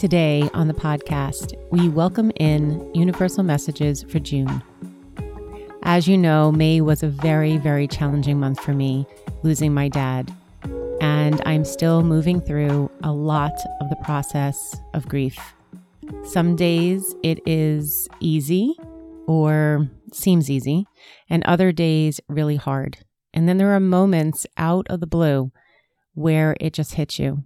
Today on the podcast, we welcome in Universal Messages for June. As you know, May was a very, very challenging month for me, losing my dad. And I'm still moving through a lot of the process of grief. Some days it is easy or seems easy, and other days really hard. And then there are moments out of the blue where it just hits you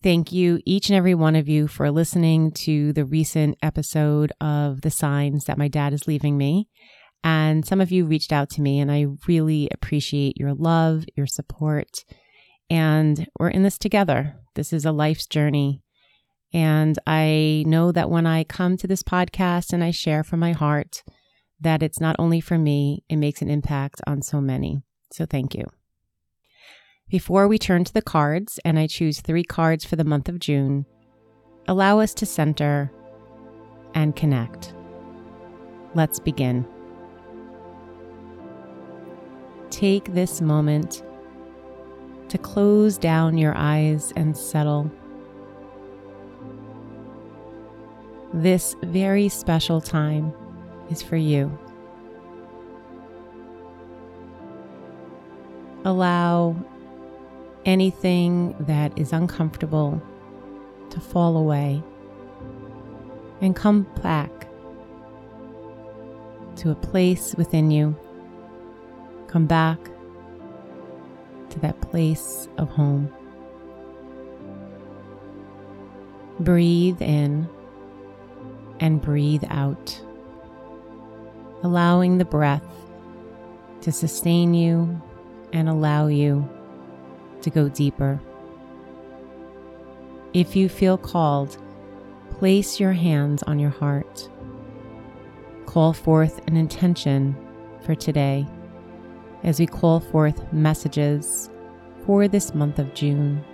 Thank you, each and every one of you, for listening to the recent episode of The Signs That My Dad is Leaving Me. And some of you reached out to me, and I really appreciate your love, your support. And we're in this together. This is a life's journey. And I know that when I come to this podcast and I share from my heart, that it's not only for me, it makes an impact on so many. So thank you. Before we turn to the cards and I choose three cards for the month of June, allow us to center and connect. Let's begin. Take this moment to close down your eyes and settle. This very special time is for you. Allow anything that is uncomfortable to fall away and come back to a place within you. Come back to that place of home. Breathe in and breathe out, allowing the breath to sustain you and allow you to go deeper. If you feel called, place your hands on your heart. Call forth an intention for today as we call forth messages for this month of June.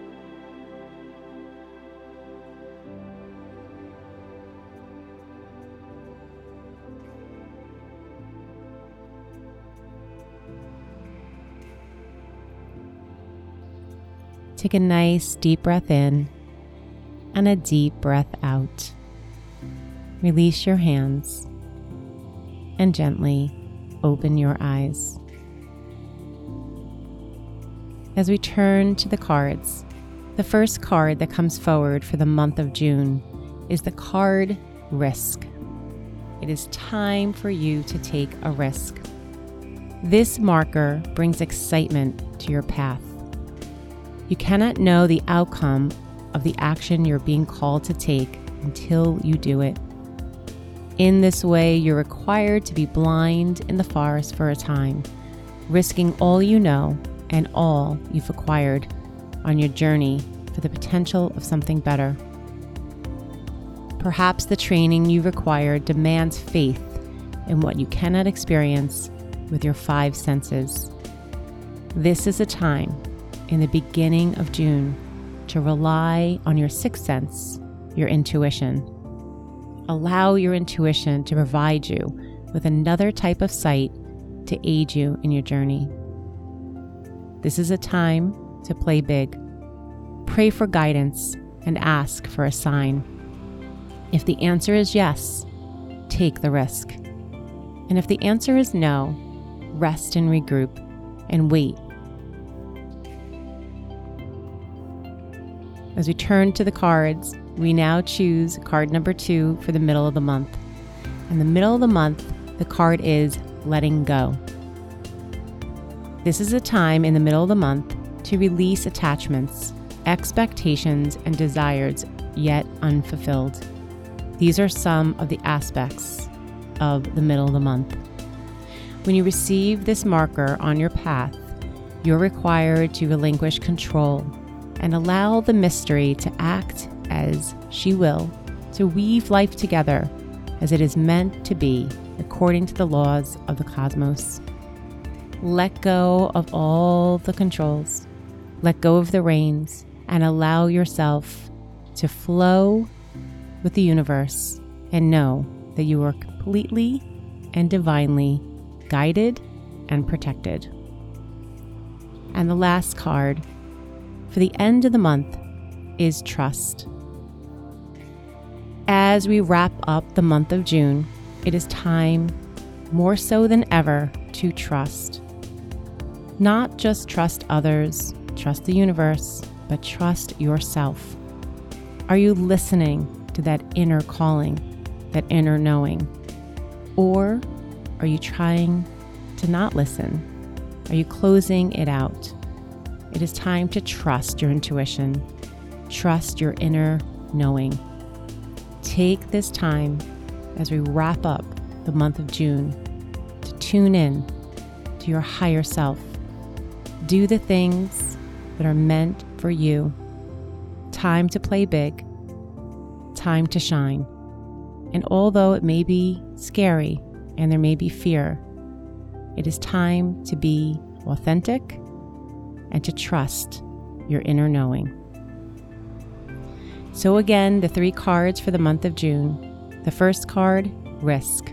Take a nice deep breath in and a deep breath out. Release your hands and gently open your eyes. As we turn to the cards, the first card that comes forward for the month of June is the card Risk. It is time for you to take a risk. This marker brings excitement to your path. You cannot know the outcome of the action you're being called to take until you do it. In this way, you're required to be blind in the forest for a time, risking all you know and all you've acquired on your journey for the potential of something better. Perhaps the training you require demands faith in what you cannot experience with your five senses. This is a time in the beginning of June to rely on your sixth sense, your intuition. Allow your intuition to provide you with another type of sight to aid you in your journey. This is a time to play big. Pray for guidance and ask for a sign. If the answer is yes, take the risk. And if the answer is no, rest and regroup and wait As we turn to the cards, we now choose card number two for the middle of the month. In the middle of the month, the card is letting go. This is a time in the middle of the month to release attachments, expectations, and desires yet unfulfilled. These are some of the aspects of the middle of the month. When you receive this marker on your path, you're required to relinquish control and allow the mystery to act as she will, to weave life together as it is meant to be according to the laws of the cosmos. Let go of all the controls, let go of the reins, and allow yourself to flow with the universe and know that you are completely and divinely guided and protected. And the last card for the end of the month is trust. As we wrap up the month of June, it is time, more so than ever, to trust. Not just trust others, trust the universe, but trust yourself. Are you listening to that inner calling, that inner knowing? Or are you trying to not listen? Are you closing it out? It is time to trust your intuition, trust your inner knowing. Take this time as we wrap up the month of June to tune in to your higher self. Do the things that are meant for you. Time to play big, time to shine. And although it may be scary and there may be fear, it is time to be authentic and to trust your inner knowing. So, again, the three cards for the month of June. The first card, risk,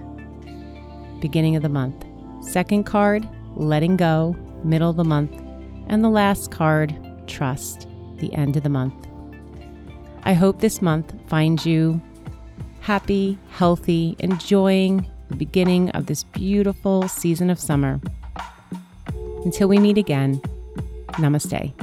beginning of the month. Second card, letting go, middle of the month. And the last card, trust, the end of the month. I hope this month finds you happy, healthy, enjoying the beginning of this beautiful season of summer. Until we meet again, namaste.